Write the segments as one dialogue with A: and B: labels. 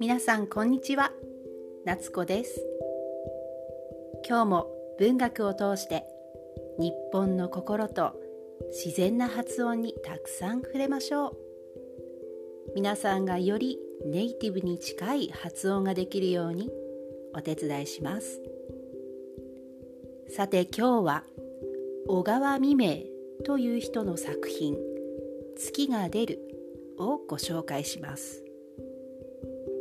A: 皆さんこんにちは。夏子です。今日も文学を通して日本の心と自然な発音にたくさん触れましょう。皆さんがよりネイティブに近い発音ができるようにお手伝いします。さて今日は小川未明という人の作品「月が出る」をご紹介します。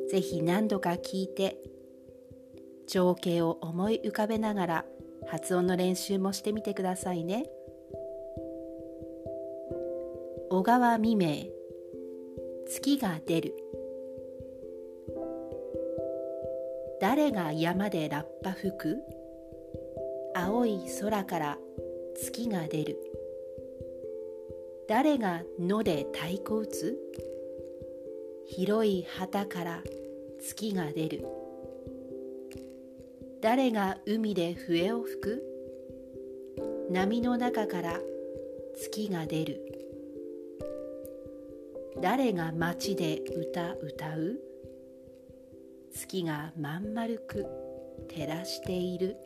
A: ぜひ何度か聞いて情景を思い浮かべながら発音の練習もしてみてくださいね。小川未明月が出る。誰が山でラッパ吹く？青い空から月が出る。誰が野で太鼓打つ？広い旗から月が出る。誰が海で笛を吹く？波の中から月が出る。誰が街で歌歌う？月がまん丸く照らしている。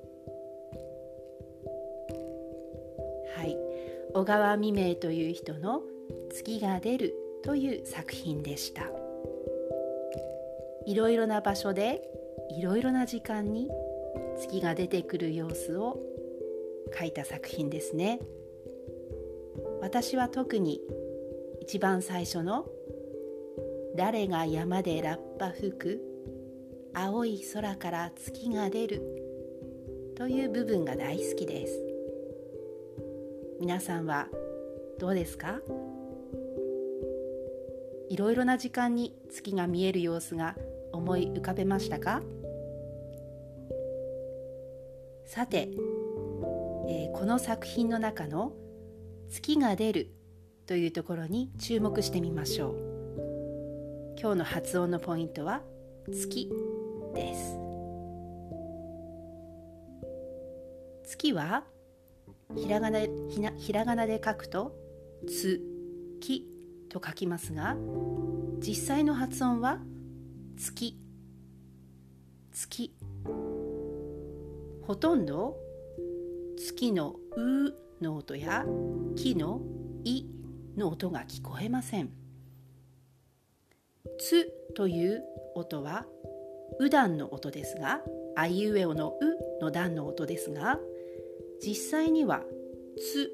A: はい。小川未明という人の「月が出る」という作品でした。いろいろな場所でいろいろな時間に月が出てくる様子を書いた作品ですね。私は特に一番最初の「誰が山でラッパ吹く青い空から月が出る」という部分が大好きです。皆さんはどうですか？いろいろな時間に月が見える様子が思い浮かべましたか？さて、えー、この作品の中の「月が出る」というところに注目してみましょう。今日の発音のポイントは「月」です。月はひらがなひなひらがなで書くと「つ」「き」と書きますが実際の発音は「月」「月」ほとんど月の「う」の音や木の「い」の音が聞こえません。つという音はう段の音ですがあいうえおのうの段の音ですが実際にはつ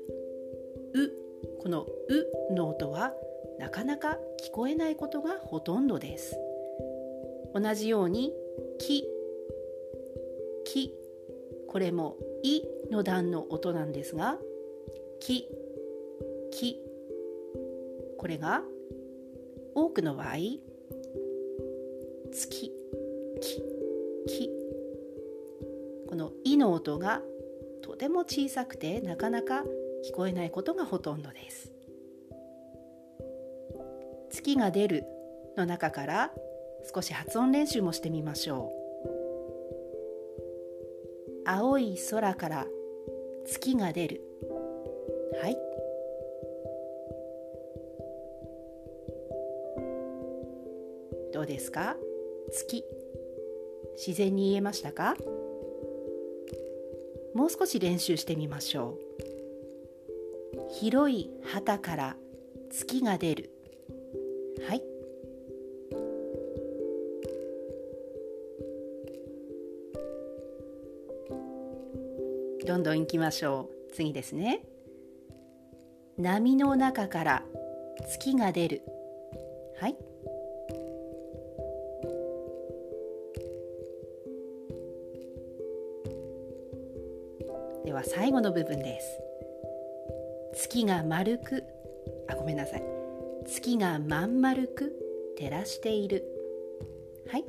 A: うこのうの音はなかなか聞こえないことがほとんどです。同じようにききこれも「い」の段の音なんですが「き」「き」これが多くの場合「つき」「き」「き」この「い」の音がとても小さくてなかなか聞こえないことがほとんどです。月が出るの中から少し発音練習もしてみましょう。青い空から月が出る。はい。どうですか？月。自然に言えましたか？もう少し練習してみましょう。広い旗から月が出る。はい。どんどん行きましょう。次ですね。波の中から月が出る。はい。では最後の部分です。月が丸くあごめんなさい。月がまん丸く照らしている。はい。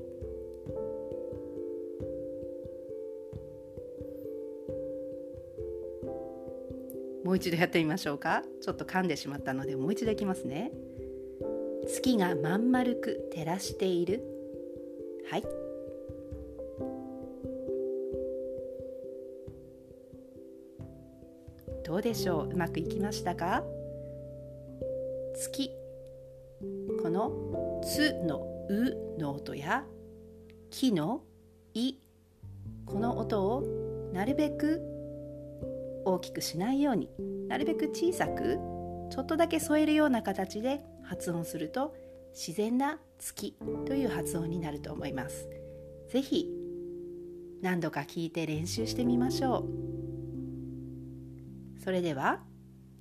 A: もう一度やってみましょうか。ちょっと噛んでしまったのでもう一度いきますね。月がまん丸く照らしている。はい。どうでしょう？うまくいきましたか？月この「つ」の「う」の音や「き」の「い」この音をなるべく大きくしないようになるべく小さくちょっとだけ添えるような形で発音すると自然な月という発音になると思います。ぜひ何度か聞いて練習してみましょう。それでは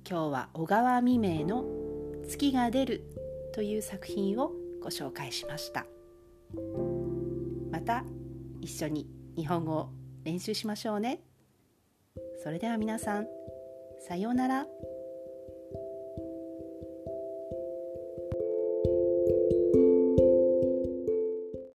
A: 今日は小川未明の月が出るという作品をご紹介しました。また一緒に日本語を練習しましょうね。それでは皆さん、さようなら。